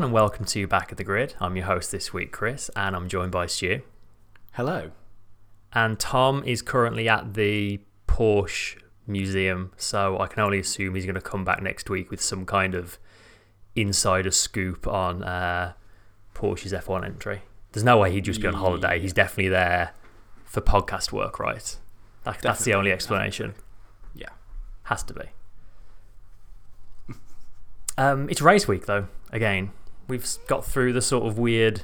Everyone, and welcome to Back of the Grid. I'm your host this week, Chris, and I'm joined by Stu. Hello. And Tom is currently at the Porsche Museum, so I can only assume he's going to come back next week with some kind of insider scoop on uh, Porsche's F1 entry. There's no way he'd just be on holiday. He's definitely there for podcast work, right? That, that's the only explanation. Yeah. Has to be. Um, it's race week, though. Again, we've got through the sort of weird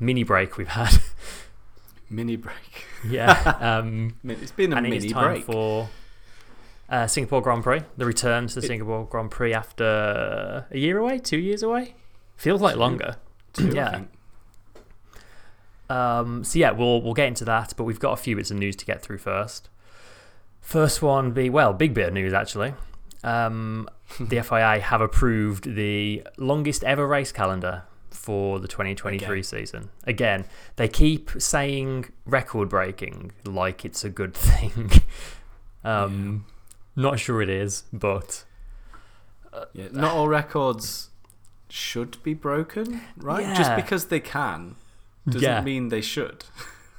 mini break we've had. Mini break. yeah. Um, It's been a and mini it is time break. for uh, Singapore Grand Prix, the return to the It- Singapore Grand Prix after a year away, two years away. Feels like Two. longer. Two, I yeah. think. Um, so yeah, we'll we'll get into that, but we've got a few bits of news to get through first. First one be well, big bit of news actually. Um, the FIA have approved the longest ever race calendar for the 2023 Again. season. Again, they keep saying record breaking like it's a good thing. um, Not sure it is, but Yeah, not all records should be broken, right? Just because they can doesn't yeah, mean they should.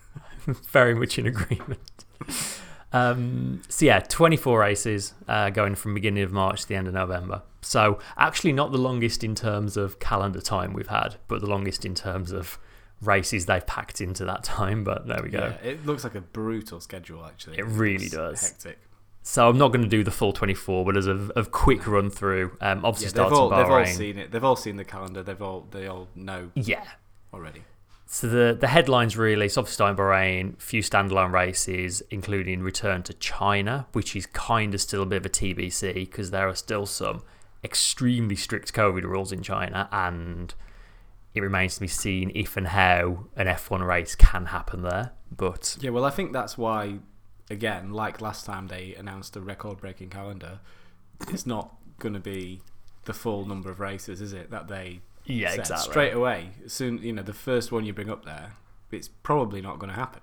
very much in agreement. Um, so yeah, 24 races uh, going from beginning of March to the end of November. So actually not the longest in terms of calendar time we've had, but the longest in terms of races they've packed into that time. But there we go. Yeah, it looks like a brutal schedule, actually. It really looks does. Hectic. So I'm not going to do the full 24, but as a, a quick run through, um, obviously Yeah, they've starts all, in they've all seen it. They've all seen the calendar. They've all they all know yeah, already. So the the headlines really, starting Bahrain, few standalone races, including return to China, which is kind of still a bit of a TBC because there are still some extremely strict COVID rules in China, and it remains to be seen if and how an F1 race can happen there. But Yeah, well, I think that's why, again, like last time they announced a record-breaking calendar, it's not going to be the full number of races, is it? That they yeah, said exactly. straight away. Soon, you know, the first one you bring up there, it's probably not going to happen.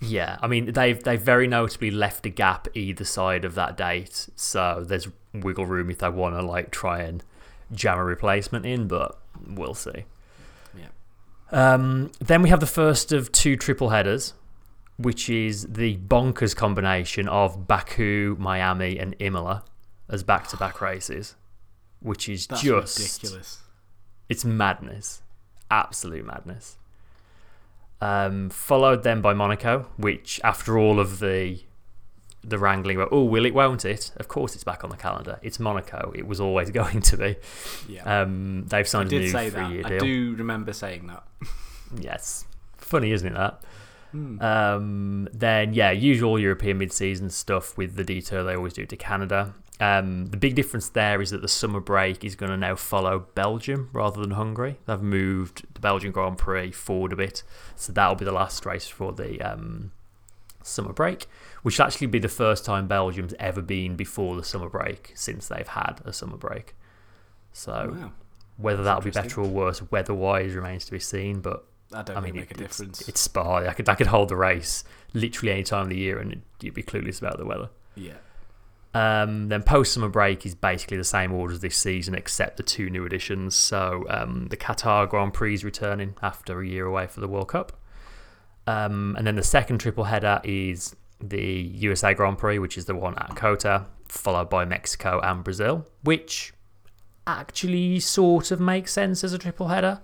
Yeah, I mean they've they've very notably left a gap either side of that date, so there's wiggle room if they want to like try and jam a replacement in, but we'll see. Yeah. Um, then we have the first of two triple headers, which is the bonkers combination of Baku, Miami, and Imola as back-to-back races, which is That's just ridiculous. It's madness, absolute madness. Um, followed then by Monaco, which after all of the the wrangling about, oh, will it, won't it? Of course, it's back on the calendar. It's Monaco. It was always going to be. Yeah. Um, they've I signed a new say that. three-year I deal. do remember saying that. Yes, funny, isn't it? That. Hmm. Um, then yeah, usual European mid-season stuff with the detour they always do to Canada. Um, the big difference there is that the summer break is going to now follow Belgium rather than Hungary. They've moved the Belgian Grand Prix forward a bit, so that'll be the last race for the um, summer break, which will actually be the first time Belgium's ever been before the summer break since they've had a summer break. So wow. whether That's that'll be better or worse weather-wise remains to be seen, but I don't I think mean, make it- it's- difference. It's Spa. I could I could hold the race literally any time of the year, and you'd be clueless about the weather. yeah. Um, then post summer break is basically the same order as this season, except the two new additions. So um, the Qatar Grand Prix is returning after a year away for the World Cup, um, and then the second triple header is the USA Grand Prix, which is the one at COTA, followed by Mexico and Brazil, which actually sort of makes sense as a triple header.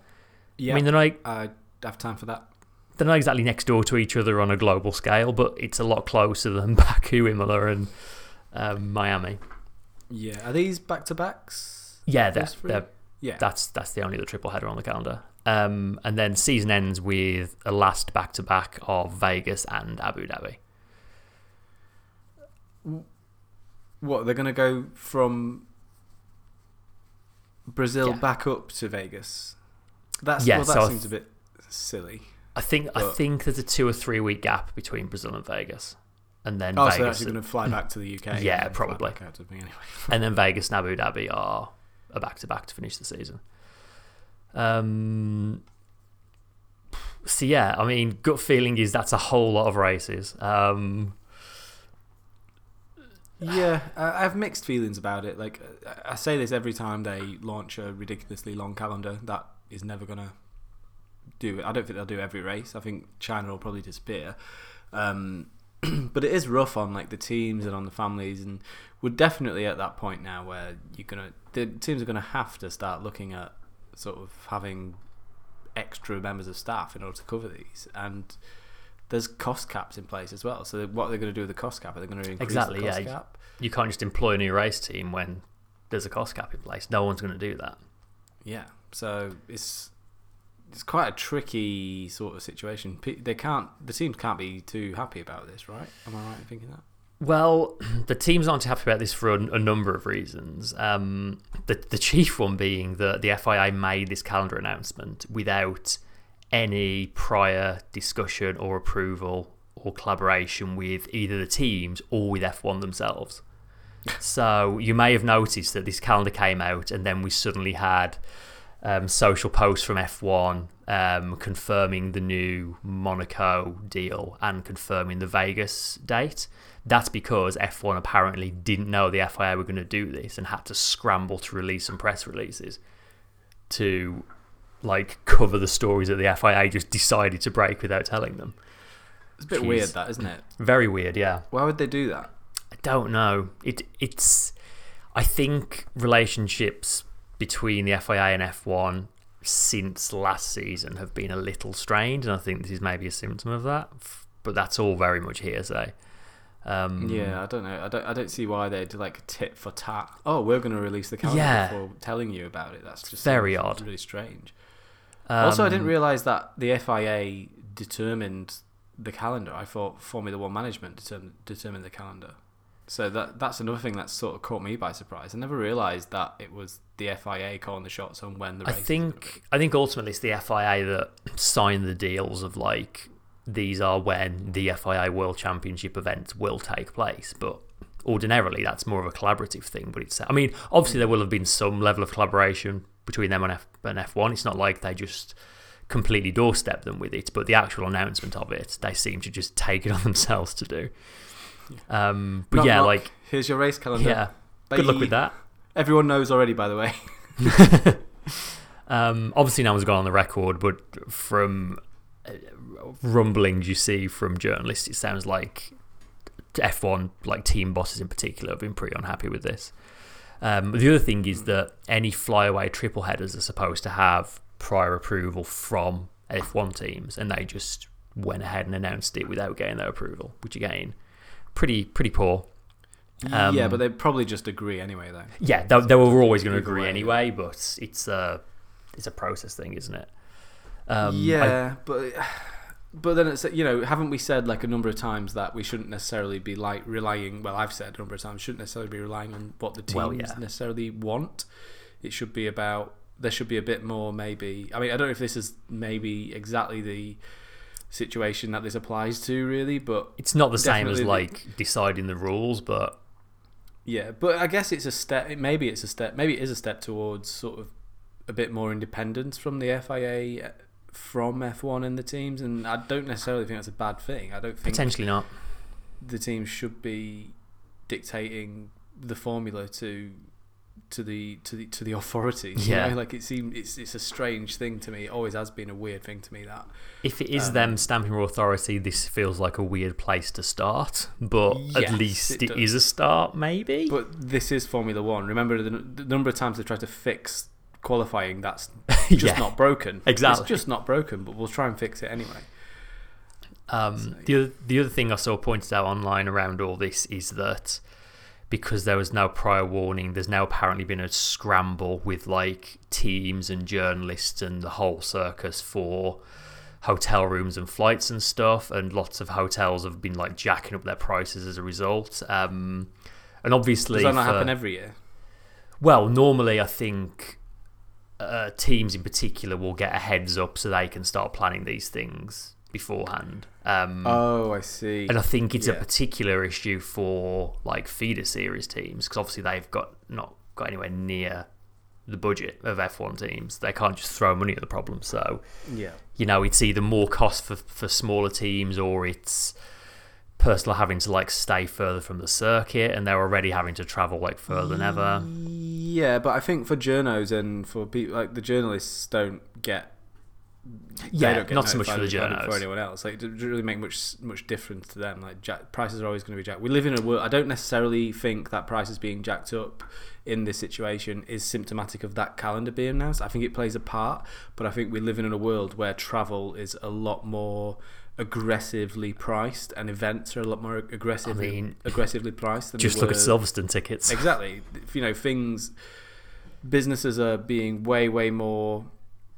Yeah. I mean, they're not I have time for that. they're not exactly next door to each other on a global scale, but it's a lot closer than Baku, Imola, and um, Miami. Yeah. Are these back to backs? Yeah, they're, they're, Yeah. that's that's the only other triple header on the calendar. Um, and then season ends with a last back to back of Vegas and Abu Dhabi. What they're going to go from Brazil Yeah. back up to Vegas? That's Yeah, well, that so seems a bit silly. I think I think there's a two or three week gap between Brazil and Vegas, and then Oh, so they're Vegas actually going to fly back to the UK. Yeah, probably. out to me anyway. and then Vegas and Abu Dhabi are a back to back to finish the season. Um, so yeah, I mean, gut feeling is that's a whole lot of races. Um, Yeah, I have mixed feelings about it. Like I say this every time they launch a ridiculously long calendar. That is never gonna do it. I don't think they'll do every race. I think China will probably disappear. Um, but it is rough on like the teams and on the families, and we're definitely at that point now where you're gonna the teams are gonna have to start looking at sort of having extra members of staff in order to cover these and there's cost caps in place as well. So what are they going to do with the cost cap? Are they going to increase exactly, the cost yeah. cap? You can't just employ a new race team when there's a cost cap in place. No one's going to do that. Yeah. So it's it's quite a tricky sort of situation. They can't the teams can't be too happy about this, right? Am I right in thinking that? Well, the teams aren't happy about this for a, a number of reasons. Um, the the chief one being that the FIA made this calendar announcement without any prior discussion or approval or collaboration with either the teams or with F1 themselves. so you may have noticed that this calendar came out and then we suddenly had um, social posts from F1 um, confirming the new Monaco deal and confirming the Vegas date. That's because F1 apparently didn't know the FIA were going to do this and had to scramble to release some press releases to like cover the stories that the FIA just decided to break without telling them. It's a bit Jeez. weird, that isn't it? Very weird, yeah. Why would they do that? I don't know. It it's. I think relationships between the FIA and F1 since last season have been a little strained, and I think this is maybe a symptom of that. But that's all very much hearsay. Um, yeah, I don't know. I don't. I don't see why they'd like tit for tat. Oh, we're going to release the calendar yeah. before telling you about it. That's just very odd. Really strange. Um, also, I didn't um, realize that the FIA determined the calendar. I thought Formula One management determined determined the calendar. So that that's another thing that sort of caught me by surprise. I never realised that it was the FIA calling the shots on when the. I think I think ultimately it's the FIA that signed the deals of like these are when the FIA World Championship events will take place, but ordinarily that's more of a collaborative thing. But it's I mean obviously there will have been some level of collaboration between them and F and F1. It's not like they just completely doorstep them with it, but the actual announcement of it, they seem to just take it on themselves to do. Um, but yeah, like here's your race calendar. Yeah, Bye. good luck with that. Everyone knows already, by the way. um, obviously, no one's gone on the record, but from uh, rumblings you see from journalists, it sounds like F1, like team bosses in particular, have been pretty unhappy with this. Um, the other thing is that any flyaway triple headers are supposed to have prior approval from F1 teams, and they just went ahead and announced it without getting their approval, which again pretty pretty poor. Um, yeah, but they probably just agree anyway, though. Yeah, they, they were always going to agree way, anyway, but it's a it's a process thing, isn't it? Um, yeah, I, but but then it's you know haven't we said like a number of times that we shouldn't necessarily be like relying? Well, I've said a number of times shouldn't necessarily be relying on what the teams well, yeah. necessarily want. It should be about there should be a bit more maybe. I mean, I don't know if this is maybe exactly the situation that this applies to, really. But it's not the same as like deciding the rules, but yeah. But I guess it's a step. Maybe it's a step. Maybe it is a step towards sort of a bit more independence from the FIA uh, from F1 and the teams, and I don't necessarily think that's a bad thing. I don't think potentially not. The teams should be dictating the formula to to the to the to the authorities. Yeah, you know? like it seemed it's it's a strange thing to me. It always has been a weird thing to me that if it is um, them stamping authority, this feels like a weird place to start. But yes, at least it, it is a start, maybe. But this is Formula One. Remember the, the number of times they tried to fix qualifying. That's just yeah, not broken. Exactly, it's just not broken. But we'll try and fix it anyway. Um, so, the other, the other thing I saw pointed out online around all this is that because there was no prior warning, there's now apparently been a scramble with like teams and journalists and the whole circus for hotel rooms and flights and stuff. And lots of hotels have been like jacking up their prices as a result. Um, and obviously, does that not for, happen every year? Well, normally I think uh, teams in particular will get a heads up so they can start planning these things beforehand. Um, oh, I see. And I think it's yeah. a particular issue for like feeder series teams because obviously they've got not got anywhere near the budget of F1 teams. They can't just throw money at the problem. So, yeah. you know, it's either more cost for, for smaller teams or it's Personal having to like stay further from the circuit, and they're already having to travel like further than ever. Yeah, but I think for journos and for people like the journalists don't get. Yeah, not so much for the notified about it journos. For anyone else, like, it doesn't really make much much difference to them. Like, jack, prices are always going to be jacked. We live in a world. I don't necessarily think that prices being jacked up in this situation is symptomatic of that calendar being announced. I think it plays a part, but I think we live in a world where travel is a lot more aggressively priced, and events are a lot more aggressively mean, aggressively priced. Than Just look at Silverstone tickets. Exactly. You know, things. Businesses are being way, way more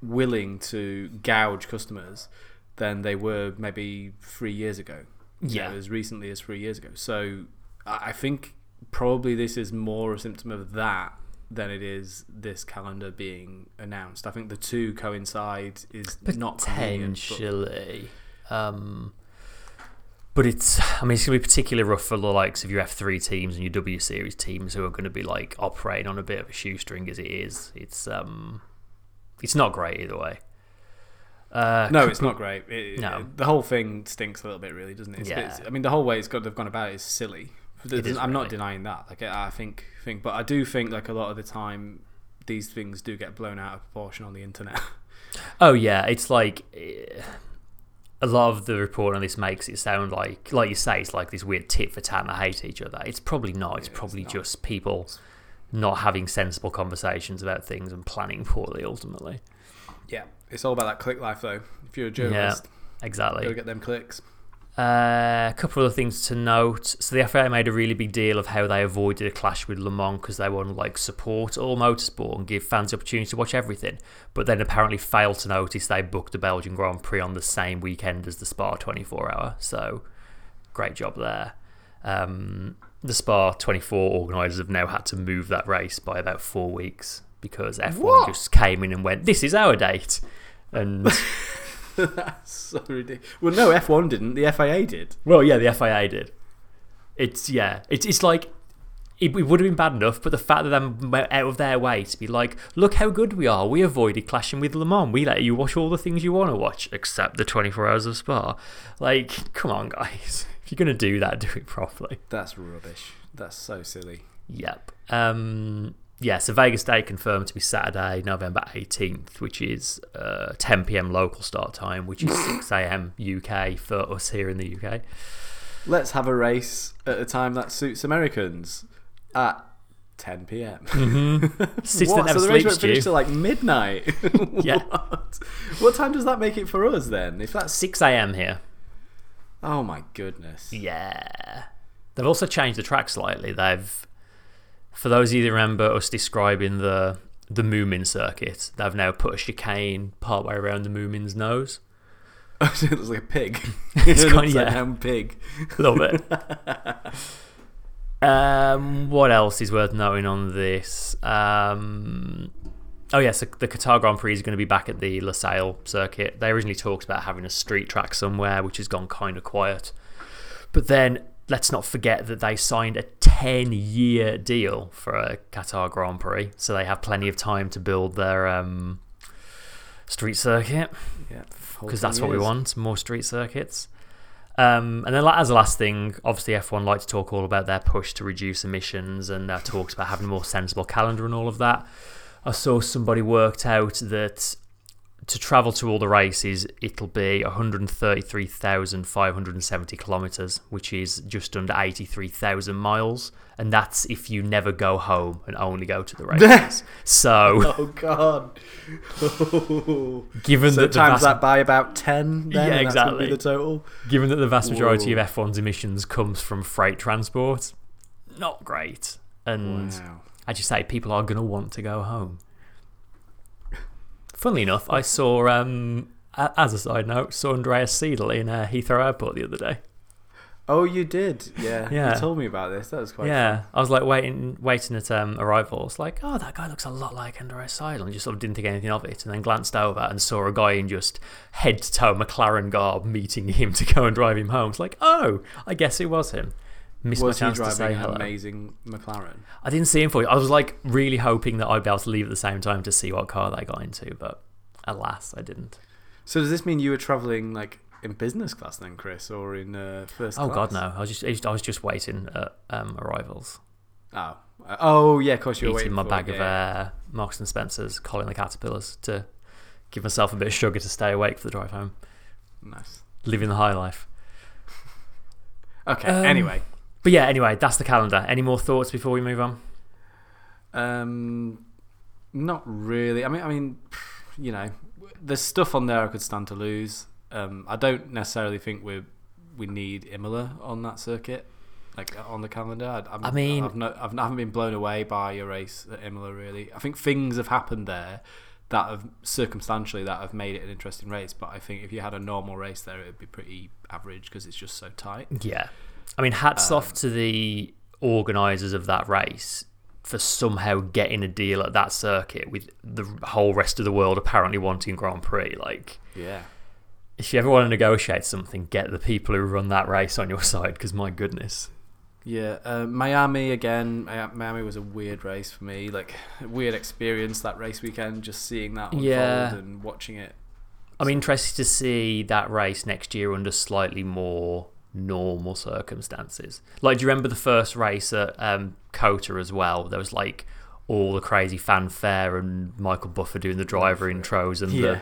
willing to gouge customers than they were maybe three years ago. You know, Yeah. as recently as three years ago. So I think probably this is more a symptom of that than it is this calendar being announced. I think the two coincide is not convenient, but- Potentially. Um, but it's, I mean, it's going to be particularly rough for the likes of your F3 teams and your W Series teams who are going to be like operating on a bit of a shoestring as it is. It's, um, it's not great either way. Uh, No, it's not great. It, No. the whole thing stinks a little bit, really, doesn't it? It's a bit- Yeah. I mean, the whole way it's got they've gone about it is silly. It is I'm not denying that. Like, I think, think, but I do think like a lot of the time, these things do get blown out of proportion on the internet. Oh yeah, it's like eh, a lot of the report on this makes it sound like, like you say, it's like this weird tit for tat and they hate each other. It's probably not. It's Yeah, it's probably not. just people not having sensible conversations about things and planning poorly. Ultimately, yeah, it's all about that click life, though. If you're a journalist, yeah, exactly. gotta get them clicks. Uh, a couple of things to note. So the FIA made a really big deal of how they avoided a clash with Le Mans because they want to like support all motorsport and give fans the opportunity to watch everything. But then apparently failed to notice they booked the Belgian Grand Prix on the same weekend as the Spa 24 Hour. So great job there. Um, the Spa 24 organisers have now had to move that race by about four weeks because F1 What? just came in and went, "This is our date," and That's so ridiculous. Well, no, F1 didn't. The FIA did. Well, yeah, the FIA did. It's yeah, it's it's like it, it would have been bad enough, but the fact that they went out of their way to be like, look how good we are. We avoided clashing with Le Mans. We let you watch all the things you want to watch, except the 24 hours of Spa. Like, come on, guys. If you're gonna do that, do it properly. That's rubbish. That's so silly. Yep. Um, yeah, so Vegas Day confirmed to be Saturday, November 18th, which is uh, 10 pm local start time, which is 6 am UK for us here in the UK. Let's have a race at a time that suits Americans at 10 p.m. City what? that never so the race won't finish till like midnight. Yeah. what? what time does that make it for us then? If that's 6 a.m. here. Oh my goodness. Yeah. They've also changed the track slightly. They've, for those of you that remember us describing the the Moomin circuit, they've now put a chicane partway around the Moomin's nose. it looks like a pig. It's An kinda- upside yeah. down pig. A little bit. um, what else is worth knowing on this? Um, oh, yes, so the Qatar Grand Prix is going to be back at the Losail circuit. They originally talked about having a street track somewhere, which has gone kind of quiet. But then let's not forget that they signed a 10 year deal for a Qatar Grand Prix. So they have plenty of time to build their um, street circuit Yeah. because that's what we want more street circuits. Um, and then, as a last thing, obviously F1 like to talk all about their push to reduce emissions and their talks about having a more sensible calendar and all of that. I saw somebody worked out that to travel to all the races, it'll be 133,570 kilometres, which is just under 83,000 miles. And that's if you never go home and only go to the races. so, Oh god. given so that times vast that by about 10 then Yeah, exactly. be the total. Given that the vast majority Whoa. of F1's emissions comes from freight transport, not great. And Wow. As you say, people are going to want to go home. Funnily enough, I saw, um, as a side note, saw Andreas Seidl in uh, Heathrow Airport the other day. Oh, you did. Yeah. Yeah. You told me about this. That was quite yeah, I was like waiting, waiting at um, arrival. It's like, oh, that guy looks a lot like Andreas Seidl, and just sort of didn't think anything of it. And then glanced over and saw a guy in just head to toe McLaren garb meeting him to go and drive him home. It's like, oh, I guess it was him. Missed Was my he chance to say hello. amazing McLaren? I didn't see him for you. I was like really hoping that I'd be able to leave at the same time to see what car they got into, but alas, I didn't. So does this mean you were traveling like in business class then, Chris, or in uh, first Oh class? God, no! I was just I was just waiting at um, arrivals, Oh, oh yeah, of course you were eating waiting my bag it, of yeah, uh, Marks and Spencers, Colin the Caterpillars to give myself a bit of sugar to stay awake for the drive home. Nice. living the high life. Okay. Um, anyway, But yeah, anyway, that's the calendar. Any more thoughts before we move on? um, not really. I mean, I mean, you know, there's stuff on there I could stand to lose. Um, I don't necessarily think we we need Imola on that circuit, like on the calendar. I, I'm, I mean- I've no, I've, I haven't been blown away by a race at Imola really. I think things have happened there that have circumstantially that have made it an interesting race. But I think if you had a normal race there, it would be pretty average because it's just so tight. Yeah, I mean, hats Um, off to the organisers of that race for somehow getting a deal at that circuit with the whole rest of the world apparently wanting Grand Prix. Like, Yeah. if you ever want to negotiate something, get the people who run that race on your side because my goodness. Yeah, uh, Miami again. Miami was a weird race for me, like weird experience that race weekend. Just seeing that unfold Yeah. and watching it. I'm interested to see that race next year under slightly more normal circumstances. Like, do you remember the first race at um, Cota as well? There was like all the crazy fanfare and Michael Buffer doing the driver intros and Yeah. the,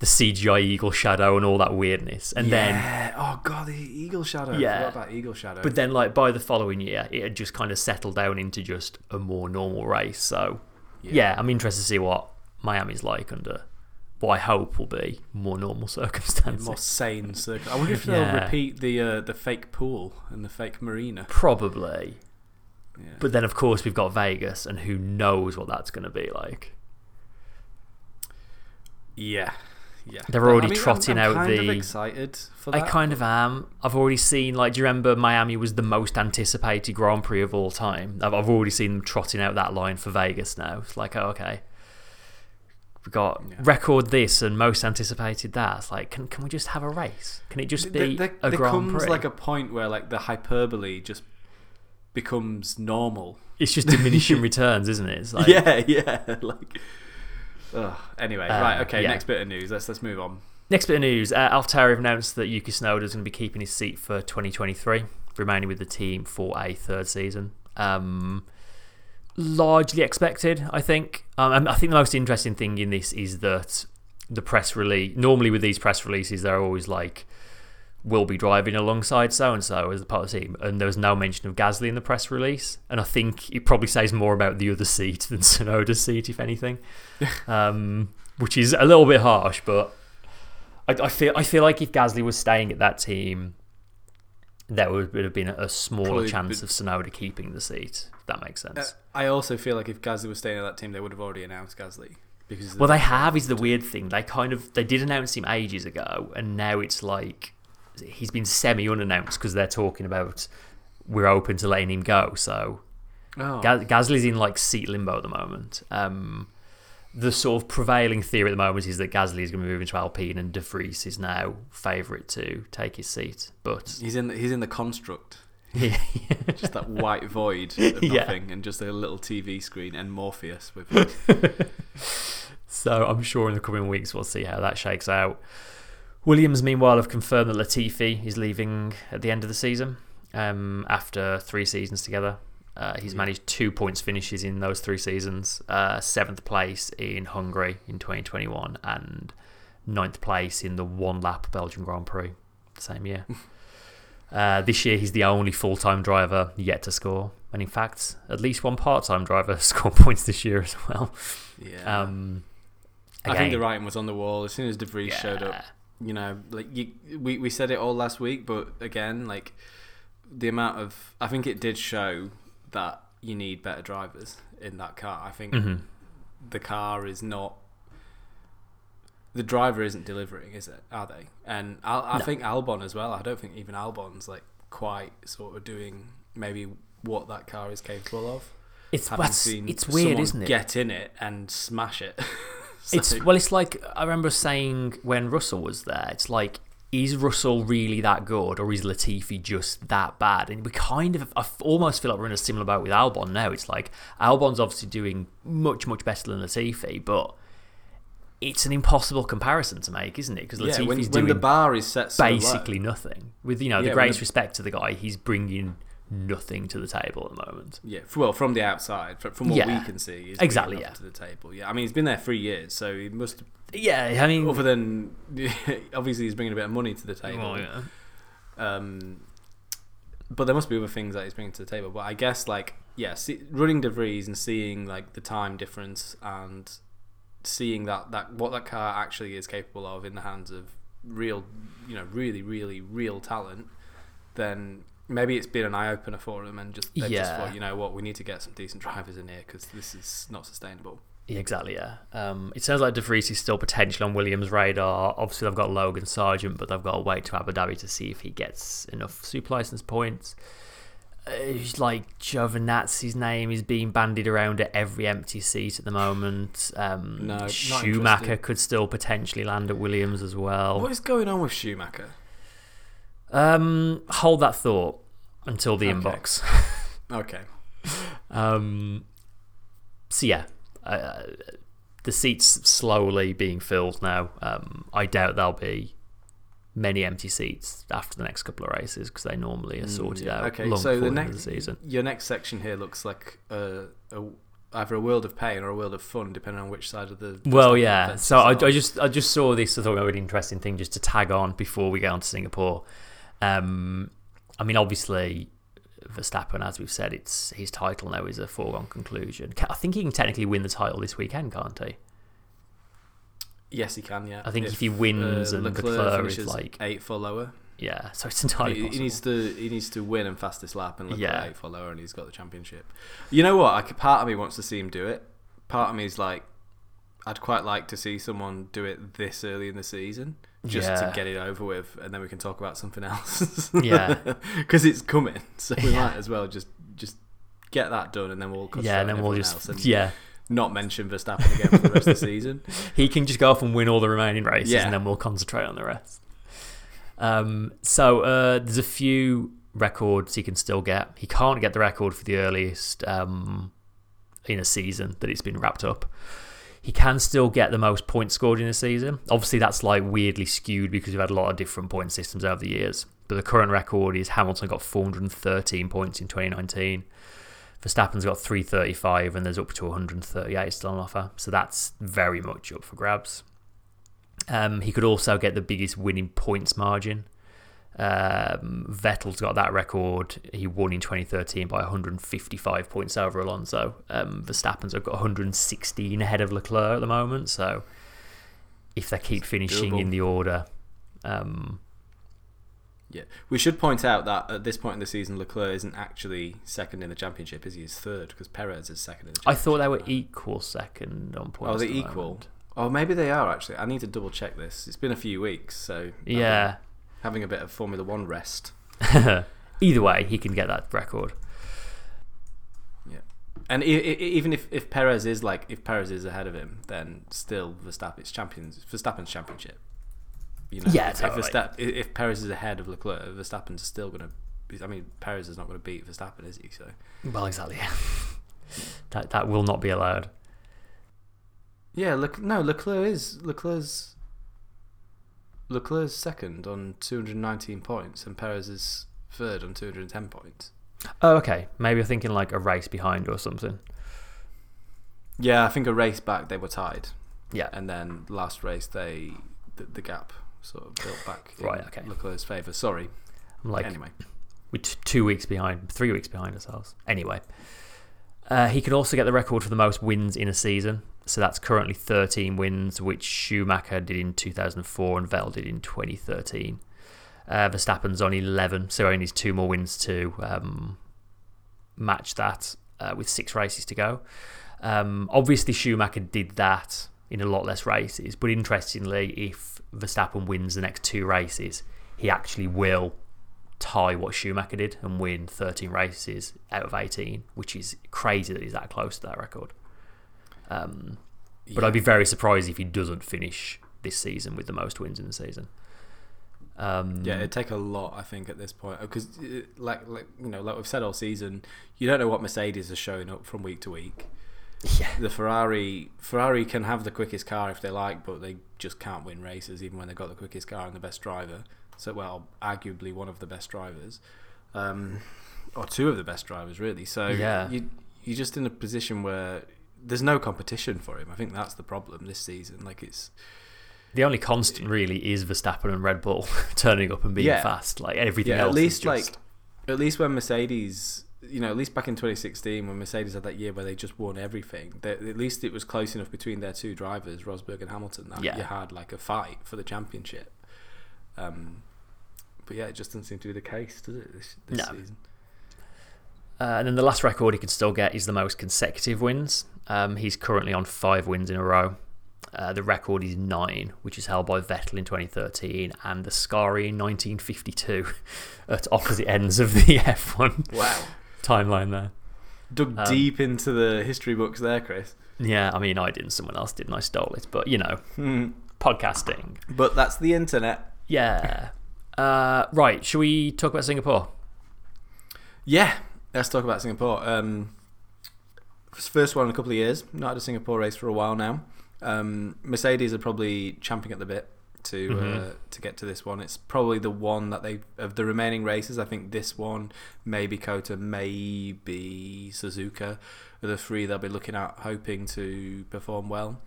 the CGI eagle shadow and all that weirdness. And then, oh god, the Eagle Shadow. Yeah. I forgot about Eagle Shadow. but then, like by the following year, it had just kind of settled down into just a more normal race. So, yeah, I'm interested to see what Miami's like under what I hope will be more normal circumstances. more sane circuit. I wonder if Yeah. they'll repeat the uh, the fake pool and the fake marina. Probably. Yeah. But then, of course, we've got Vegas, and who knows what that's going to be like. yeah, yeah. They're already I mean, I'm- trotting I'm out kind of the- excited for I kind of am. I've already seen, like, do you remember Miami was the most anticipated Grand Prix of all time? I've, I've already seen them trotting out that line for Vegas now. It's like, oh, okay. We got Yeah. record this and most anticipated that. It's like, can, can we just have a race? Can it just be there, a there Grand comes Prix? like a point where like the hyperbole just becomes normal. it's just diminishing returns, isn't it? It's like, yeah, yeah. Like, ugh. anyway, Uh, right. Okay, yeah. next bit of news. Let's let's move on. Next bit of news: uh, AlphaTauri have announced that Yuki Tsunoda is going to be keeping his seat for 2023, remaining with the team for a third season. Um, largely expected, I think. Um, I think the most interesting thing in this is that the press release. Normally, with these press releases, they're always like, "We'll be driving alongside so and so as a part of the team," and there was no mention of Gasly in the press release. And I think it probably says more about the other seat than Tsunoda's seat, if anything. um, which is a little bit harsh, but I, I feel I feel like if Gasly was staying at that team, there would have been a smaller Probably chance of Tsunoda keeping the seat. If that makes sense. Uh, I also feel like if Gasly was staying at that team, they would have already announced Gasly because well, they have is the weird thing. They kind of they did announce him ages ago, and now it's like he's been semi unannounced because they're talking about we're open to letting him go. So oh, Gas- Gasly's in like seat limbo at the moment. Um, the sort of prevailing theory at the moment is that Gasly is going to be moving to Alpine and De Vries is now favourite to take his seat. But he's in the, he's in the construct, yeah, just that white void of Yeah. and just a little TV screen and Morpheus with. so I'm sure in the coming weeks we'll see how that shakes out. Williams, meanwhile, have confirmed that Latifi is leaving at the end of the season um, after three seasons together. Uh, he's managed two points finishes in those three seasons, uh, seventh place in Hungary in 2021, and ninth place in the one lap Belgian Grand Prix same year. uh, this year, he's the only full time driver yet to score, and in fact, at least one part time driver scored points this year as well. Yeah, Um, I think the writing was on the wall as soon as De Vries showed up. you know, like you, we we said it all last week, but again, like the amount of I think it did show that you need better drivers in that car. I think Mhm. the car is not the driver isn't delivering, is it? Are they? And I, I No. think Albon as well. I don't think even Albon's like quite sort of doing maybe what that car is capable of. It's Having that's, seen it's weird, isn't it? Get in it and smash it. So- It's well, it's like I remember saying when Russell was there. It's like, is Russell really that good, or is Latifi just that bad? And we kind of, I almost feel like we're in a similar boat with Albon now. It's like Albon's obviously doing much, much better than Latifi, but it's an impossible comparison to make, isn't it? Because Yeah, Latifi's when, doing when the bar is set so low- basically nothing. With you know Yeah, the greatest the- respect to the guy, he's bringing nothing to the table at the moment. Yeah, well, from the outside, from what Yeah. we can see, Exactly, yeah. to the table. Yeah, I mean, he's been there three years, so he must. Yeah, I mean, Other than obviously, he's bringing a bit of money to the table. well, yeah. Um, but there must be other things that he's bringing to the table. But I guess, like, yeah, see, running De Vries and seeing like the time difference and seeing that that what that car actually is capable of in the hands of real, you know, really, really, real talent, then maybe it's been an eye opener for him, and just they've just Yeah. thought, you know what, we need to get some decent drivers in here because this is not sustainable. Yeah, exactly, yeah. Um, it sounds like De Vries is still potential on Williams' radar. Obviously, they've got Logan Sargeant, but they've got to wait to Abu Dhabi to see if he gets enough super license points. Uh, it's like Giovinazzi's name is being bandied around at every empty seat at the moment. Um, No, Schumacher could still potentially land at Williams as well. What is going on with Schumacher? Um, hold that thought until the Okay. inbox. Okay, Um, so yeah, uh, the seats slowly being filled now. Um, I doubt there'll be many empty seats after the next couple of races because they normally are sorted Mm, yeah. out. Okay, so the the end of next the season. your next section here looks like a, a either a world of pain or a world of fun, depending on which side of the. Well, yeah. So I, I just I just saw this. I thought be an interesting thing just to tag on before we get on to Singapore. Um, I mean, obviously, Verstappen, as we've said, it's his title now is a foregone conclusion. I think he can technically win the title this weekend, can't he? Yes, he can. Yeah, I think if he wins uh, and Leclerc is like- eight for lower, Yeah, so it's entirely he, he needs to he needs to win and fastest lap and Leclerc Yeah. eight for lower, and he's got the championship. You know what? I could, part of me wants to see him do it. Part of me is like, I'd quite like to see someone do it this early in the season, just Yeah. to get it over with, and then we can talk about something else. Yeah. because it's coming, so we Yeah. might as well just just get that done, and then we'll concentrate yeah, and then we'll just and yeah, not mention Verstappen again for the rest of the season. he can just go off and win all the remaining races, Yeah. and then we'll concentrate on the rest. Um, so uh, there's a few records he can still get. He can't get the record for the earliest um, in a season that it's been wrapped up. He can still get the most points scored in a season. Obviously, that's like weirdly skewed because we've had a lot of different point systems over the years. But the current record is Hamilton got 413 points in 2019. Verstappen's got 335 and there's up to 138 still on offer. So that's very much up for grabs. Um, he could also get the biggest winning points margin. Um, Vettel's got that record. He won in 2013 by 155 points over Alonso. Um, Verstappen's got 116 ahead of Leclerc at the moment. So if they keep finishing doable. in the order, um, Yeah, we should point out that at this point in the season, Leclerc isn't actually second in the championship, is he? He's third because Perez is second in the I thought they were equal second on points. Oh, they're equal. moment. Oh, maybe they are actually. I need to double check this. It's been a few weeks, so Yeah. Having a bit of Formula One rest. Either way, he can get that record. Yeah, and even if, if Perez is like if Perez is ahead of him, then still Verstappen's champions Verstappen's championship. You know, Yeah, if, totally. if, Verstappen, if Perez is ahead of Leclerc, Verstappen's still going to. I mean, Perez is not going to beat Verstappen, is he? So Well, exactly. that that will not be allowed. yeah, look, no, Leclerc is Leclerc's Leclerc's second on 219 points, and Perez is third on 210 points. Oh, okay. Maybe you're thinking like a race behind or something. Yeah, I think a race back they were tied, Yeah. and then last race they the, the gap sort of built back in Right, okay. Leclerc's favour. Sorry. I'm like anyway, we're t- two weeks behind, three weeks behind ourselves. Anyway, uh, he could also get the record for the most wins in a season. So that's currently 13 wins, which Schumacher did in 2004 and Vettel did in 2013. Uh, Verstappen's on 11, so only needs two more wins to um, match that uh, with six races to go. Um, obviously, Schumacher did that in a lot less races, but interestingly, if Verstappen wins the next two races, he actually will tie what Schumacher did and win 13 races out of 18, which is crazy that he's that close to that record. Um, but Yeah. I'd be very surprised if he doesn't finish this season with the most wins in the season. Um, Yeah, it'd take a lot, I think, at this point, because like like you know, like we've said all season, you don't know what Mercedes are showing up from week to week. Yeah. The Ferrari Ferrari can have the quickest car if they like, but they just can't win races even when they've got the quickest car and the best driver. So, well, arguably one of the best drivers, um, or two of the best drivers, really. So, Yeah. you you're just in a position where there's no competition for him. I think that's the problem this season. Like it's The only constant really is Verstappen and Red Bull turning up and being Yeah. fast. Like everything yeah, else at least just like at least when Mercedes, you know, at least back in 2016 when Mercedes had that year where they just won everything, that at least it was close enough between their two drivers, Rosberg and Hamilton, that Yeah. you had like a fight for the championship. Um, but yeah, it just doesn't seem to be the case, does it? This, this No. season. Uh, and then the last record he can still get is the most consecutive wins. Um, he's currently on five wins in a row. Uh, the record is nine, which is held by Vettel in 2013 and the Ascari in 1952 at opposite ends of the F1 Wow, timeline there. dug Um, deep into the history books there, Chris. Yeah, I mean, I didn't, someone else did, and I stole it. But, you know, Hmm. podcasting. But that's the internet. Yeah. Uh, right, shall we talk about Singapore? Yeah, let's talk about Singapore. Um, first one in a couple of years. Not had a Singapore race for a while now. Um, Mercedes are probably champing at the bit to uh, Mhm. to get to this one. It's probably the one that they of the remaining races. I think this one, maybe COTA, maybe Suzuka, are the three they'll be looking at, hoping to perform well.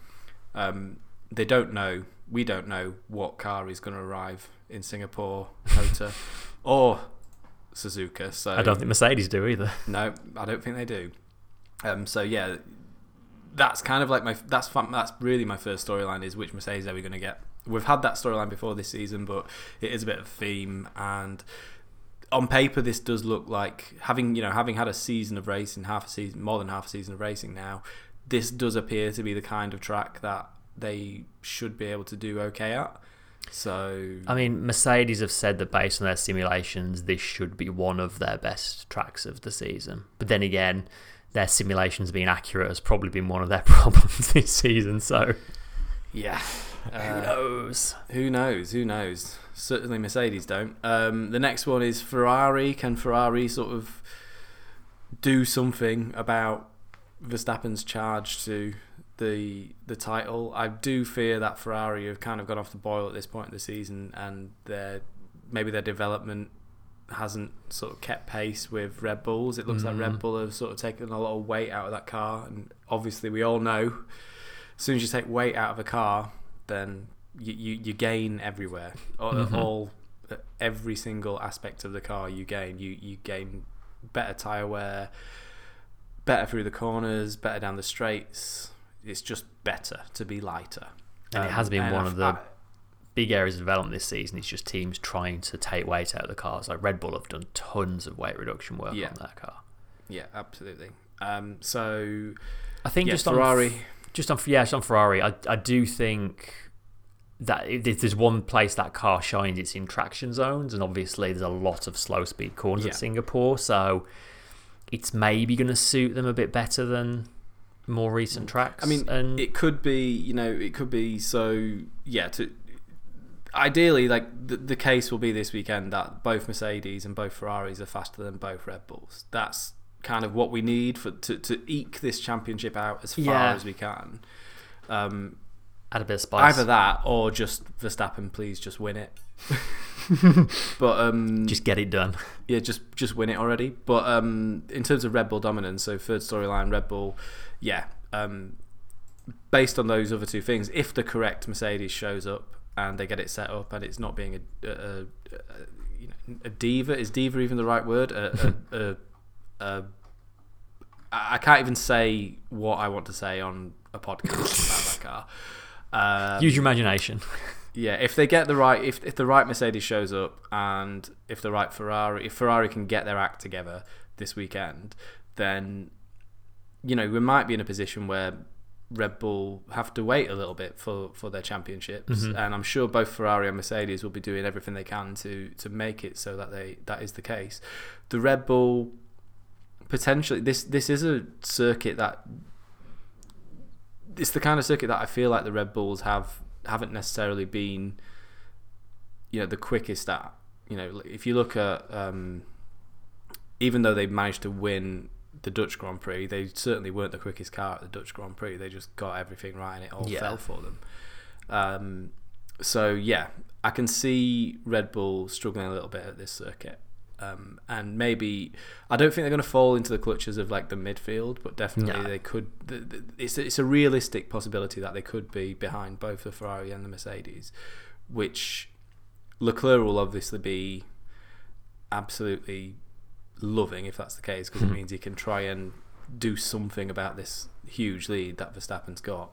Um, they don't know. We don't know what car is going to arrive in Singapore, COTA, or Suzuka. So I don't think Mercedes do either. no, I don't think they do. Um, so yeah, that's kind of like my that's that's really my first storyline is which Mercedes are we going to get? We've had that storyline before this season, but it is a bit of a theme and. On paper, this does look like having you know having had a season of racing, half a season, more than half a season of racing now. This does appear to be the kind of track that they should be able to do okay at. So I mean, Mercedes have said that based on their simulations, this should be one of their best tracks of the season. But then again, their simulations being accurate has probably been one of their problems this season. So yeah, who Uh, knows? Who knows? Who knows? Certainly Mercedes don't. Um, the next one is Ferrari. Can Ferrari sort of do something about Verstappen's charge to the the title? I do fear that Ferrari have kind of gone off the boil at this point in the season, and their maybe their development hasn't sort of kept pace with Red Bulls. It looks like Mhm. Red Bull have sort of taken a lot of weight out of that car, and obviously we all know as soon as you take weight out of a car, then you, you, you gain everywhere. Mhm. all every single aspect of the car you gain. You you gain better tire wear, better through the corners, better down the straights. It's just better to be lighter. And it Um, has been one I- of the I- big areas of development this season. It's just teams trying to take weight out of the cars. Like Red Bull have done tons of weight reduction work Yeah. on their car. yeah, absolutely. Um, so I think yeah, just on Ferrari. just on yeah, just on Ferrari, I I do think that if there's one place that car shines, it's in traction zones, and obviously there's a lot of slow speed corners Yeah. at Singapore, so it's maybe going to suit them a bit better than more recent tracks. I mean, and it could be, you know, it could be so. Yeah, to ideally, like the, the case will be this weekend that both Mercedes and both Ferraris are faster than both Red Bulls. That's kind of what we need for to, to eke this championship out as far Yeah. as we can. Um, add a bit of spice. either that or just Verstappen, please just win it. but um, just get it done. yeah, just just win it already. But um, in terms of Red Bull dominance, so third storyline, Red Bull, yeah. Um, based on those other two things, if the correct Mercedes shows up and they get it set up and it's not being a, a, a, a you know a diva, is diva even the right word? A, a, a, a, I I can't even say what I want to say on a podcast about that car. Um, Use your imagination. yeah, if they get the right, if if the right Mercedes shows up, and if the right Ferrari, if Ferrari can get their act together this weekend, then you know we might be in a position where Red Bull have to wait a little bit for, for their championships, Mhm. and I'm sure both Ferrari and Mercedes will be doing everything they can to to make it so that they that is the case. The Red Bull potentially this this is a circuit that it's the kind of circuit that I feel like the Red Bulls have haven't necessarily been you know the quickest at you know if you look at um, even though they've managed to win the Dutch Grand Prix. They certainly weren't the quickest car at the Dutch Grand Prix. They just got everything right and it all Yeah. fell for them. Um, so yeah, I can see Red Bull struggling a little bit at this circuit. Um, and maybe I don't think they're going to fall into the clutches of like the midfield, but definitely No. they could. It's it's a realistic possibility that they could be behind both the Ferrari and the Mercedes, which Leclerc will obviously be absolutely loving if that's the case because it means he can try and do something about this huge lead that Verstappen's got,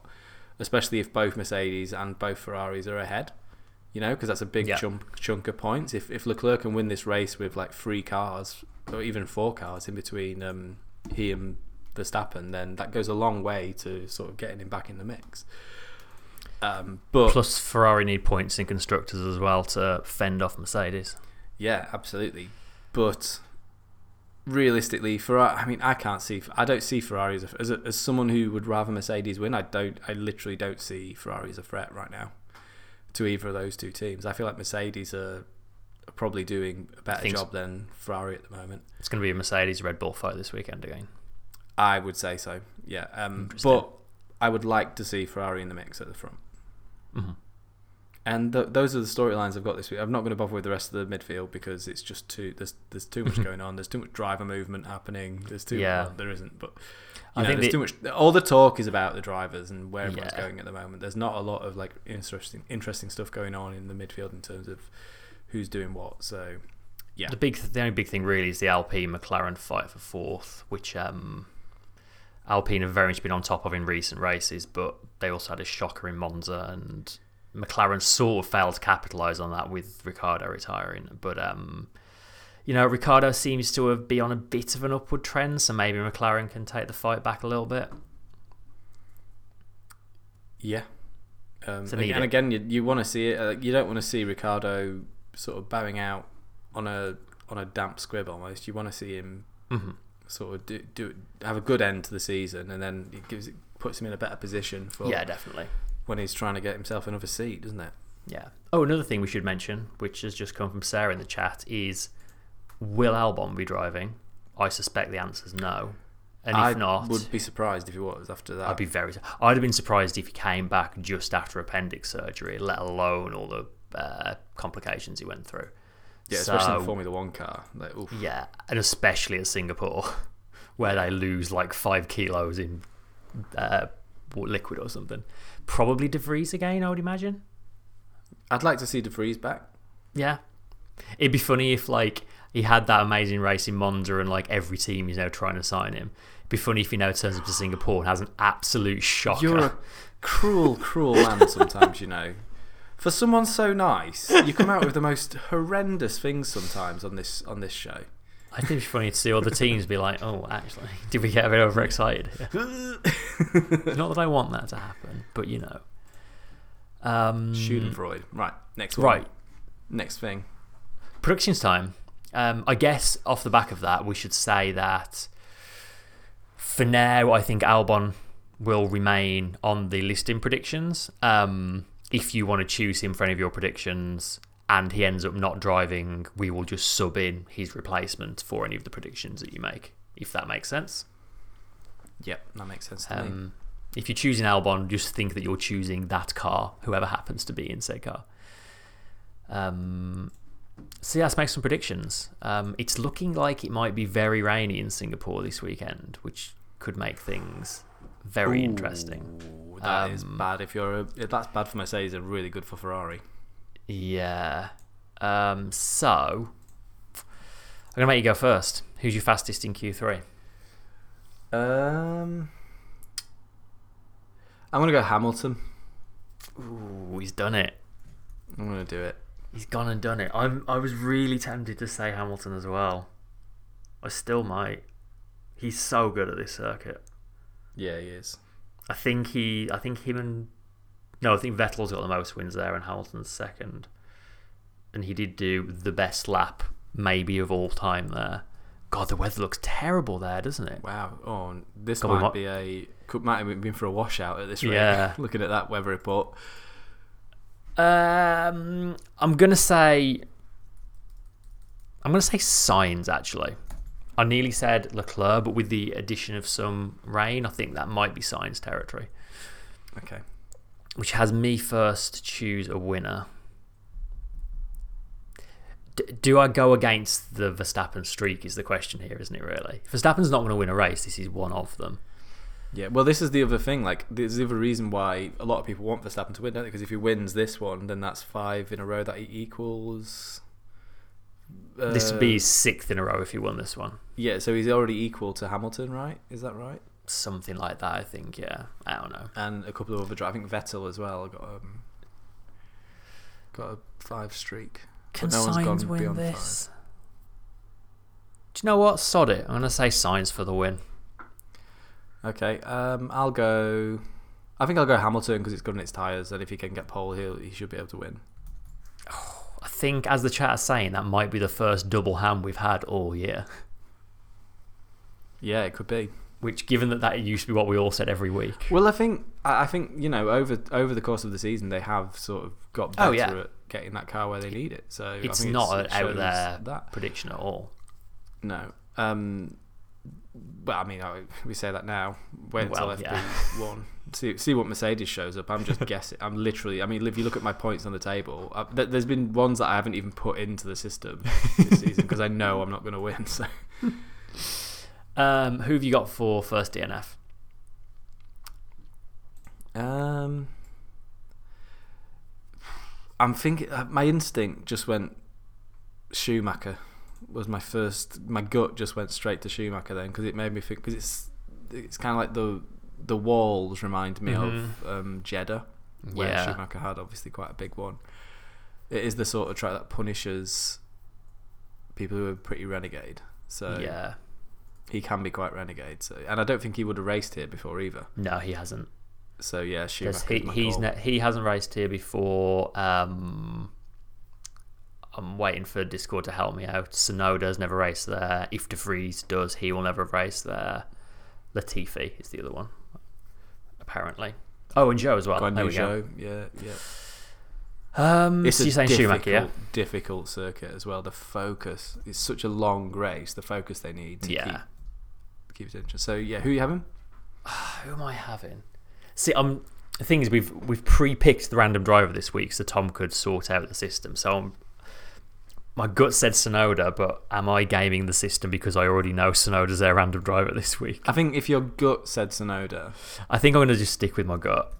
especially if both Mercedes and both Ferraris are ahead. You know, because that's a big Yeah. chunk chunk of points. If if Leclerc can win this race with like three cars or even four cars in between um, he and Verstappen, then that goes a long way to sort of getting him back in the mix. Um, but Plus, Ferrari need points in constructors as well to fend off Mercedes. Yeah, absolutely. But realistically, Ferrari. I mean, I can't see. I don't see Ferrari as a, as, a, as someone who would rather Mercedes win. I don't. I literally don't see Ferrari as a threat right now to either of those two teams. I feel like Mercedes are, are probably doing a better so. job than Ferrari at the moment. It's going to be a Mercedes Red Bull fight this weekend again. I would say so. Yeah. Um, but I would like to see Ferrari in the mix at the front. Mhm. And th- those are the storylines I've got this week. I'm not going to bother with the rest of the midfield because it's just too there's there's too much going on. There's too much driver movement happening. There's too Yeah. there isn't, but I know, think there's the- too much. All the talk is about the drivers and where everyone's Yeah. going at the moment. There's not a lot of like interesting interesting stuff going on in the midfield in terms of who's doing what. So yeah, The big, the only big thing really is the Alpine McLaren fight for fourth, which um, Alpine have very much been on top of in recent races, but they also had a shocker in Monza, and McLaren sort of failed to capitalise on that with Ricciardo retiring. But um, you know, Ricciardo seems to have been on a bit of an upward trend, so maybe McLaren can take the fight back a little bit. Yeah. Um, To ag- need and it. again, you, you want to see it. Uh, you don't want to see Ricciardo sort of bowing out on a on a damp squib almost. You want to see him hmm sort of do, do have a good end to the season, and then it gives it puts him in a better position for Yeah, definitely. When he's trying to get himself another seat, doesn't it? Yeah. Oh, another thing we should mention, which has just come from Sarah in the chat, is will Albon be driving? I suspect the answer is no. And if I not, would be surprised if he was after that. I'd be very. I'd have been surprised if he came back just after appendix surgery, let alone all the uh, complications he went through. yeah, especially in So- the Formula One car. Like. Yeah, and especially at Singapore, where they lose like five kilos in uh, liquid or something. Probably De Vries again, I would imagine. I'd like to see De Vries back. Yeah. It'd be funny if like he had that amazing race in Monza and like every team is now trying to sign him. It'd be funny if he now turns up to Singapore and has an absolute shocker. You're a cruel, cruel man sometimes, you know. For someone so nice, you come out with the most horrendous things sometimes on this on this show. I think it'd funny to see all the teams be like, oh, actually, did we get a bit overexcited? Not that I want that to happen, but you know. Um, Schadenfreude. Right, next one. Right. Next thing. predictions time. Um, I guess off the back of that, we should say that for now, I think Albon will remain on the listing predictions. Um, if you want to choose him for any of your predictions and he ends up not driving, we will just sub in his replacement for any of the predictions that you make, if that makes sense. Yep, that makes sense to me. Um, if you're choosing Albon, just think that you're choosing that car, whoever happens to be in said car. Um, so yeah, let's make some predictions. Um, it's looking like it might be very rainy in Singapore this weekend, which could make things very interesting. Ooh, that is Um, bad. If you're a, that's bad for Mercedes and really good for Ferrari. Yeah. Um, so I'm gonna make you go first. Who's your fastest in Q3? Um, I'm gonna go Hamilton. Ooh, he's done it. I'm gonna do it. He's gone and done it. I'm. I was really tempted to say Hamilton as well. I still might. He's so good at this circuit. Yeah, he is. I think he. I think him and. No, I think Vettel's got the most wins there, and Hamilton's second. And he did do the best lap, maybe of all time there. God, the weather looks terrible there, doesn't it? Wow. Oh, this God, might might- be a could might have been for a washout at this rate. Yeah. Looking at that weather report. Um, I'm gonna say. I'm gonna say Sainz actually. I nearly said Leclerc, but with the addition of some rain, I think that might be Sainz territory. Okay. Which has me first choose a winner. D- do I go against the Verstappen streak? Is the question here, isn't it? Really, Verstappen's not going to win a race. This is one of them. Yeah, well, this is the other thing. Like, there's the other reason why a lot of people want Verstappen to win, don't they? Because if he wins this one, then that's five in a row that he equals. Uh, this would be uh, his sixth in a row if he won this one. Yeah, so he's already equal to Hamilton, right? Is that right? Something like that, I think. Yeah, I don't know. And a couple of other. dri- I think Vettel as well got um, got a five streak. Can no one's Sainz gone win this? Do you know what? Sod it. I'm going to say Sainz for the win. Okay, um, I'll go. I think I'll go Hamilton because it's good on its tyres, and if he can get pole, he'll he should be able to win. I think, as the chat is saying, that might be the first double ham we've had all year. Yeah, it could be. Which, given that that used to be what we all said every week. Well, I think I I think you know over over the course of the season they have sort of got better Oh, yeah. at getting that car where they need it. So I It's not it an out there that. prediction at all. No. Um, but I mean, I, we say that now. Wait until Well, FP yeah. See see what Mercedes shows up. I'm just guessing. I'm literally. I mean, if you look at my points on the table, uh, th- there's been ones that I haven't even put into the system this season because I know I'm not going to win. So Um, who have you got for first DNF? Um, I'm thinking. Uh, my instinct just went Schumacher. Was my first. My gut just went straight to Schumacher then because it made me think because it's it's kind of like the the walls remind me of um, Jeddah, where Yeah. Schumacher had obviously quite a big one. It is the sort of track that punishes people who are pretty renegade. So yeah. He can be quite renegade. So and I don't think he would have raced here before either. No, he hasn't. So yeah, 'Cause Schumacher. he, he's ne- he hasn't raced here before. Um, I'm waiting for Discord to help me out. Tsunoda's never raced there. If De Vries does, he will never have raced there. Latifi is the other one, apparently. Oh, and Zhou as well. Guan there we go. Yeah, yeah. Um, It's so you're saying difficult, Schumacher, yeah? difficult circuit as well. The focus is such a long race. The focus they need to Yeah. keep keep attention. So yeah, who are you having? Who am I having? See, um, the thing is, we've we've pre-picked the random driver this week, so Tom could sort out the system. So I'm, my gut said Tsunoda, but am I gaming the system because I already know Tsunoda's their random driver this week? I think if your gut said Tsunoda, I think I'm going to just stick with my gut.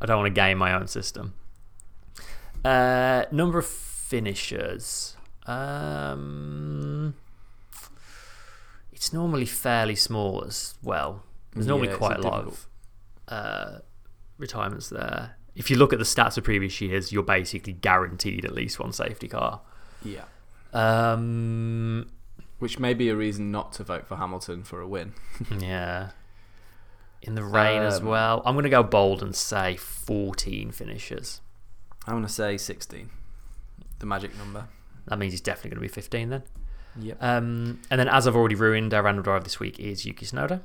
I don't want to game my own system. Uh, number of finishers. Um, it's normally fairly small as well. There's normally Yeah, quite a lot difficult- of uh, retirements there. If you look at the stats of previous years, you're basically guaranteed at least one safety car. yeah, Um, which may be a reason not to vote for Hamilton for a win. yeah. In the rain as Um, well. I'm going to go bold and say 14 finishers. I'm gonna say 16, the magic number. That means he's definitely going to be 15 then. Yep. Um, and then, as I've already ruined, our random drive this week is Yuki Tsunoda.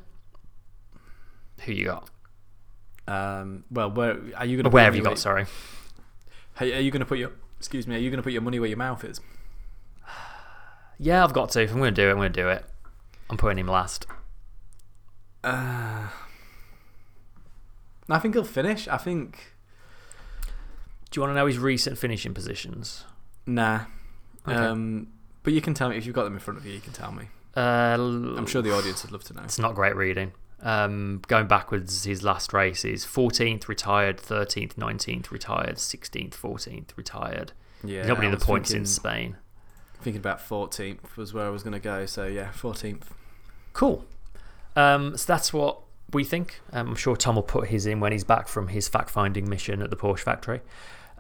Who you got? Um, well, where are you gonna? Where have you your- got? Sorry. Hey, are you gonna put your? Excuse me. Are you gonna put your money where your mouth is? Yeah, I've got to. If I'm going to do it, I'm going to do it. I'm putting him last. Uh, I think he'll finish. I think. Do you want to know his recent finishing positions? Nah. Okay. Um, but you can tell me if you've got them in front of you. You can tell me. Uh, I'm sure the audience would love to know. It's not great reading. Um, going backwards, his last races 14th retired, 13th, 19th retired, 16th, 14th retired. Yeah, not in the points thinking, in Spain. Thinking about 14th was where I was going to go. So yeah, 14th. Cool. Um, so that's what we think. Um, I'm sure Tom will put his in when he's back from his fact finding mission at the Porsche factory.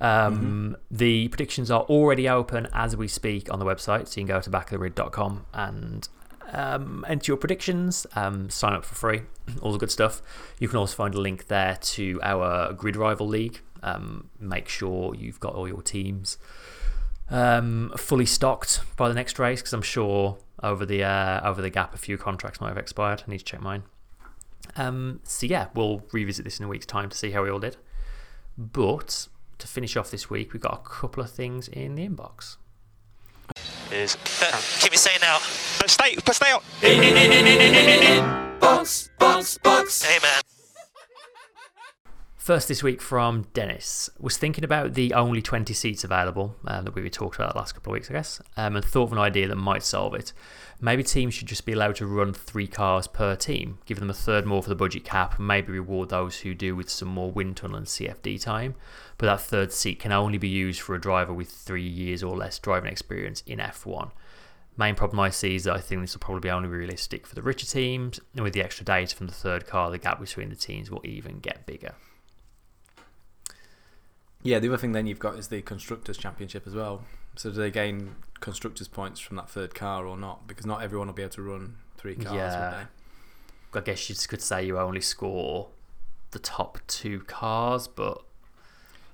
Um, The predictions are already open as we speak on the website, so you can go to backthegrid.com and um, enter your predictions, um, sign up for free, all the good stuff. You can also find a link there to our Grid Rival League. Um, make sure you've got all your teams um, fully stocked by the next race because I'm sure over the uh, over the gap a few contracts might have expired. I need to check mine. Um, so yeah, we'll revisit this in a week's time to see how we all did. But to finish off this week, we've got a couple of things in the inbox. is. keep me saying now. But stay, but stay out. Box, box, box. Hey man. First this week from Dennis was thinking about the only 20 seats available um, that we talked about the last couple of weeks, I guess, um, and thought of an idea that might solve it. Maybe teams should just be allowed to run three cars per team, give them a third more for the budget cap, and maybe reward those who do with some more wind tunnel and CFD time. But that third seat can only be used for a driver with three years or less driving experience in F1. Main problem I see is that I think this will probably be only realistic for the richer teams, and with the extra data from the third car, the gap between the teams will even get bigger. Yeah, the other thing then you've got is the constructors championship as well. So do they gain constructors points from that third car or not? Because not everyone will be able to run three cars. Yeah. I guess you could say you only score the top two cars, but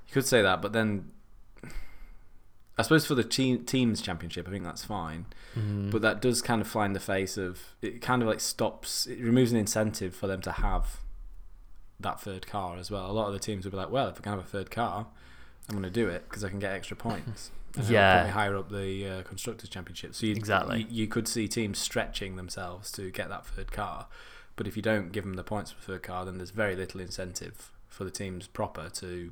You could say that, but then I suppose for the team, teams championship, I think that's fine. But that does kind of fly in the face of it. Kind of like stops. It removes an incentive for them to have that third car as well. A lot of the teams would be like, "Well, if I can have a third car, I'm going to do it because I can get extra points." And Yeah. put me higher up the uh, constructors championship. So you, Exactly. you, you could see teams stretching themselves to get that third car. But if you don't give them the points for the third car, then there's very little incentive for the teams proper to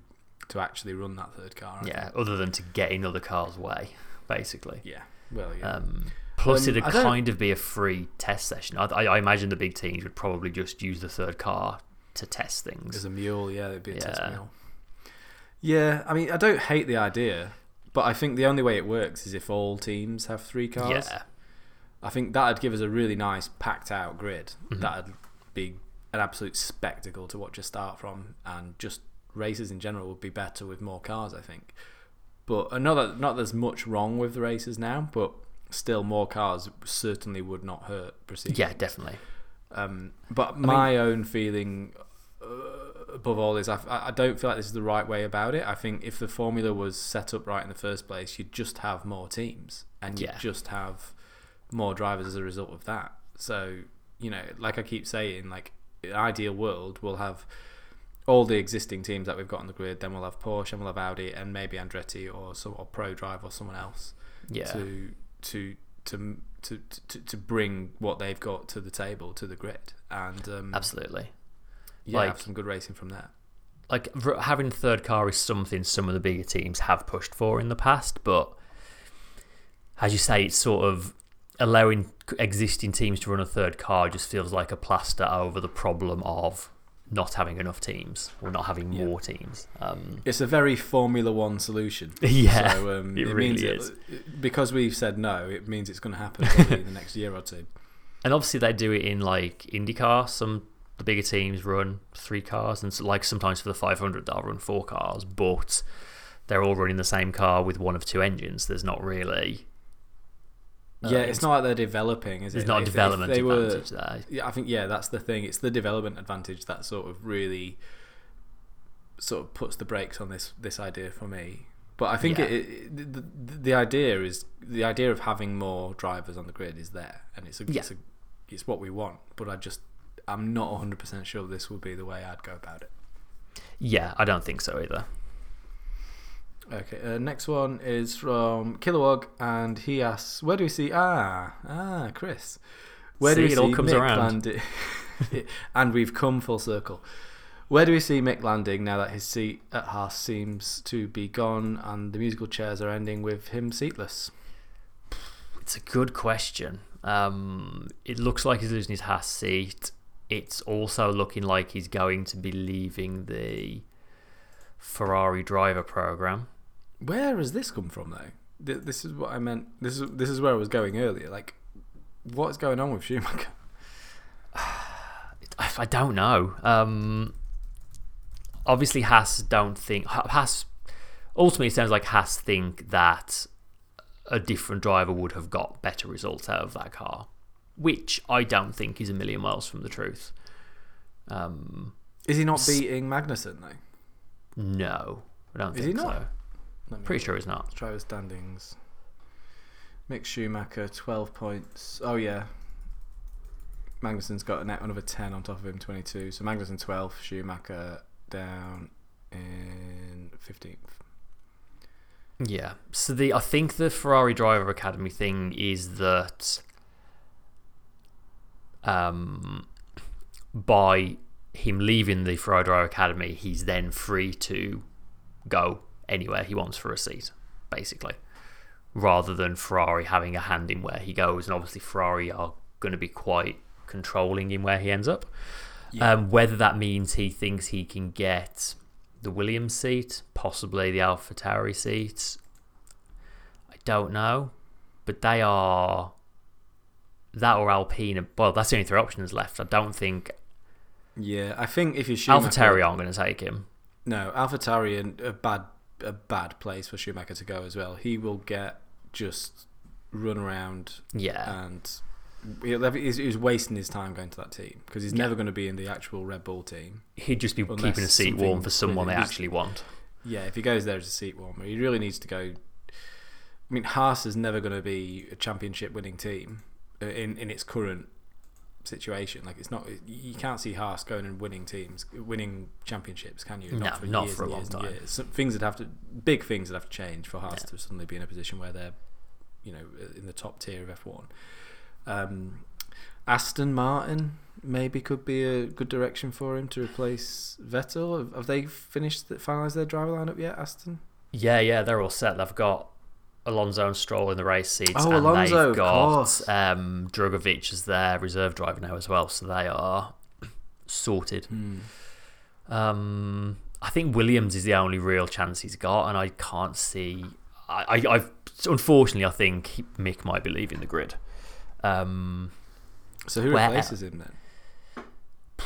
to actually run that third car. I yeah, think. other than to get in other cars' way, basically. yeah. Well, yeah. Um, plus, Um, it'd kind of be a free test session. I, I, imagine the big teams would probably just use the third car to test things. As a mule, yeah, it'd be a test mule. Yeah, I mean, I don't hate the idea, but I think the only way it works is if all teams have three cars. Yeah, I think that'd give us a really nice packed out grid. Mm-hmm. That'd be an absolute spectacle to watch us start from, and just races in general would be better with more cars. I think. But not that not there's much wrong with the races now, but still more cars certainly would not hurt proceeding. yeah, definitely. Um, but my own feeling uh, above all is I, I don't feel like this is the right way about it. I think if the formula was set up right in the first place, you'd just have more teams and you'd Yeah. just have more drivers as a result of that. So you know, like I keep saying, like in an ideal world, we'll have all the existing teams that we've got on the grid. Then we'll have Porsche and we'll have Audi and maybe Andretti or some or Prodrive or someone else Yeah, to to to to to to bring what they've got to the table to the grid and um, absolutely. yeah, Like- have some good racing from there. like having third car is something some of the bigger teams have pushed for in the past, but as you say, it's sort of allowing existing teams to run a third car just feels like a plaster over the problem of not having enough teams or not having Yeah. more teams. Um, It's a very Formula One solution. Yeah, so, um, it means really it- is. because we've said no, it means it's going to happen in the next year or two. and obviously they do it in like IndyCar. Some the bigger teams run three cars, and so, like sometimes for the 500 they'll run four cars, but they're all running the same car with one of two engines. There's not really yeah, um, it's not like they're developing, is it? not a if development they were- advantage there. Yeah, I think yeah, that's the thing. It's the development advantage that sort of really sort of puts the brakes on this this idea for me. But I think Yeah. it, it, the, the idea is the idea of having more drivers on the grid is there, and it's a, Yeah. it's, a, it's what we want. But I just I'm not 100 percent sure this would be the way I'd go about it. Yeah, I don't think so either. Okay, uh, next one is from Kilowog, and he asks, "Where do we see ah ah Chris? Where do See, we it all see comes Mick around. landing?" and we've come full circle. Where do we see Mick landing now that his seat at Haas seems to be gone and the musical chairs are ending with him seatless? It's a good question. Um, it looks like he's losing his Haas seat. It's also looking like he's going to be leaving the Ferrari driver program. Where has this come from, though? Th- This is what I meant. This is this is where I was going earlier. Like, what's going on with Schumacher? I, I don't know. Um, obviously, Haas don't think Ha- Haas. Ultimately, it sounds like Haas think that a different driver would have got better results out of that car, which I don't think is a million miles from the truth. Um, Is he not beating Magnussen though? no, I don't Is think he not? so. Let me Pretty sure he's not. Try the standings. Mick Schumacher, 12 points. Oh, yeah. Magnussen's got another 10 on top of him, 22. So Magnussen 12, Schumacher down in 15th. Yeah. So the I think the Ferrari Driver Academy thing is that um by him leaving the Ferrari Driver Academy, he's then free to go anywhere he wants for a seat, basically. Rather than Ferrari having a hand in where he goes, and obviously Ferrari are going to be quite controlling in where he ends up. Um, whether that means he thinks he can get the Williams seat, possibly the Alpha Tauri seat, I don't know. But they are that or Alpine. Well, that's the only three options left. I don't think Yeah, I think if you're Schumacher, Alpha Tauri aren't going to take him. No, AlphaTauri in a bad a bad place for Schumacher to go as well. He will get just run around Yeah. and he'll have- he's, he's wasting his time going to that team because he's never going to be in the actual Red Bull team. He'd just be keeping a seat warm for someone they actually want. Yeah, if he goes there as a seat warmer, he really needs to go. I mean, Haas is never going to be a championship winning team uh, in in its current situation. Like it's not, you can't see Haas going and winning teams, winning championships, can you? No, not years for a and long years time. years. Some things that have to, big things that have to change for Haas Yeah. to suddenly be in a position where they're, you know, in the top tier of F one. Um, Aston Martin maybe could be a good direction for him to replace Vettel. Have, have they finished, the, finalised their driver lineup yet, Aston? Yeah, yeah, they're all set. They've got Alonso and Stroll in the race seats. Oh, and Alonso, they've got um, Drugovich as their reserve driver now as well. So they are sorted. Um, I think Williams is the only real chance he's got, and I can't see. I, I, I've unfortunately, I think Mick might be leaving the grid. Um, So who Where- replaces him then?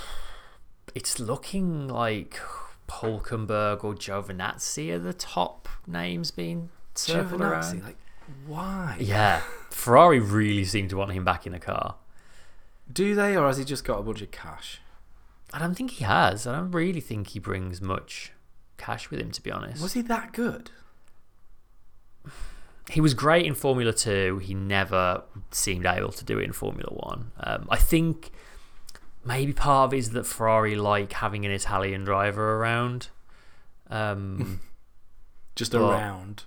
it's looking like Hulkenberg or Giovinazzi are the top names being Giovinazzi, around. like why? Yeah, Ferrari really seem to want him back in the car. Do they, or has he just got a bunch of cash? I don't think he has. I don't really think he brings much cash with him, to be honest. Was he that good? he was great in Formula Two. He never seemed able to do it in Formula One. Um, I think maybe part of it is that Ferrari like having an Italian driver around. Um, Just around.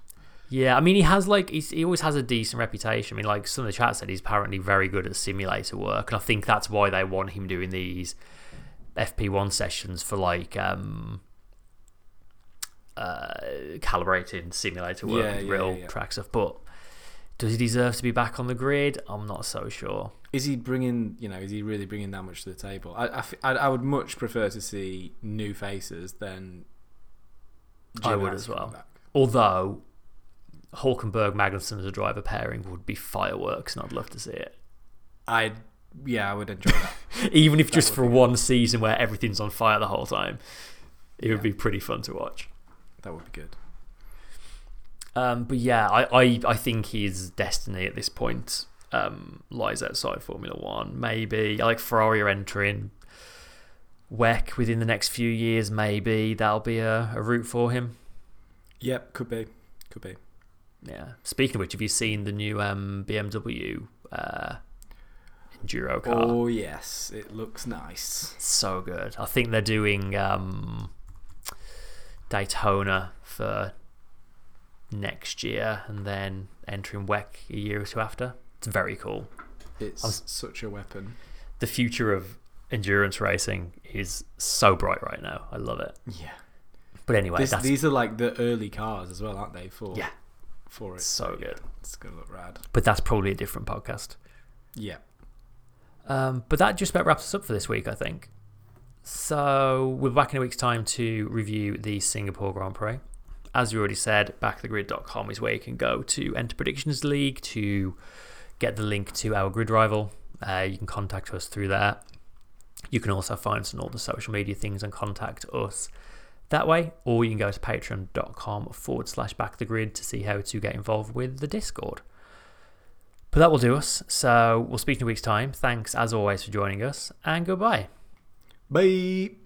Yeah, I mean he has like he's, he always has a decent reputation. I mean, like some of the chat said, he's apparently very good at simulator work, and I think that's why they want him doing these FP1 sessions for like um, uh, calibrating simulator work Yeah, with yeah, real yeah. track stuff. But does he deserve to be back on the grid? I'm not so sure. Is he bringing? You know, is he really bringing that much to the table? I, I, I would much prefer to see new faces than. I would as well. Although Hulkenberg Magnussen as a driver pairing would be fireworks, and I'd love to see it. I, yeah, I would enjoy that. Even if just for be good. one season where everything's on fire the whole time, it would be pretty fun to watch. that would be good. Um, but yeah, I, I, I think his destiny at this point um, lies outside Formula One. Maybe like Ferrari are entering WEC within the next few years. Maybe that'll be a, a route for him. Yep, could be, could be. Yeah. Speaking of which, have you seen the new um, BMW uh, Enduro car? Oh yes, it looks nice. So good. I think they're doing um, Daytona for next year and then entering WEC a year or two after. It's very cool. It's was- such a weapon. The future of endurance racing is so bright right now. I love it. Yeah. But anyway, This, that's these are like the early cars as well, aren't they? For yeah, for it. so yeah, good. It's gonna look rad. But that's probably a different podcast. Yeah. Um, but that just about wraps us up for this week, I think. So we'll be back in a week's time to review the Singapore Grand Prix. As you already said, backthegrid.com is where you can go to enter Predictions League to get the link to our grid rival. Uh, you can contact us through there. You can also find us on all the social media things and contact us that way, or you can go to patreon.com forward slash back the grid to see how to get involved with the Discord. But that will do us. So we'll speak in a week's time. Thanks as always for joining us, and goodbye. Bye.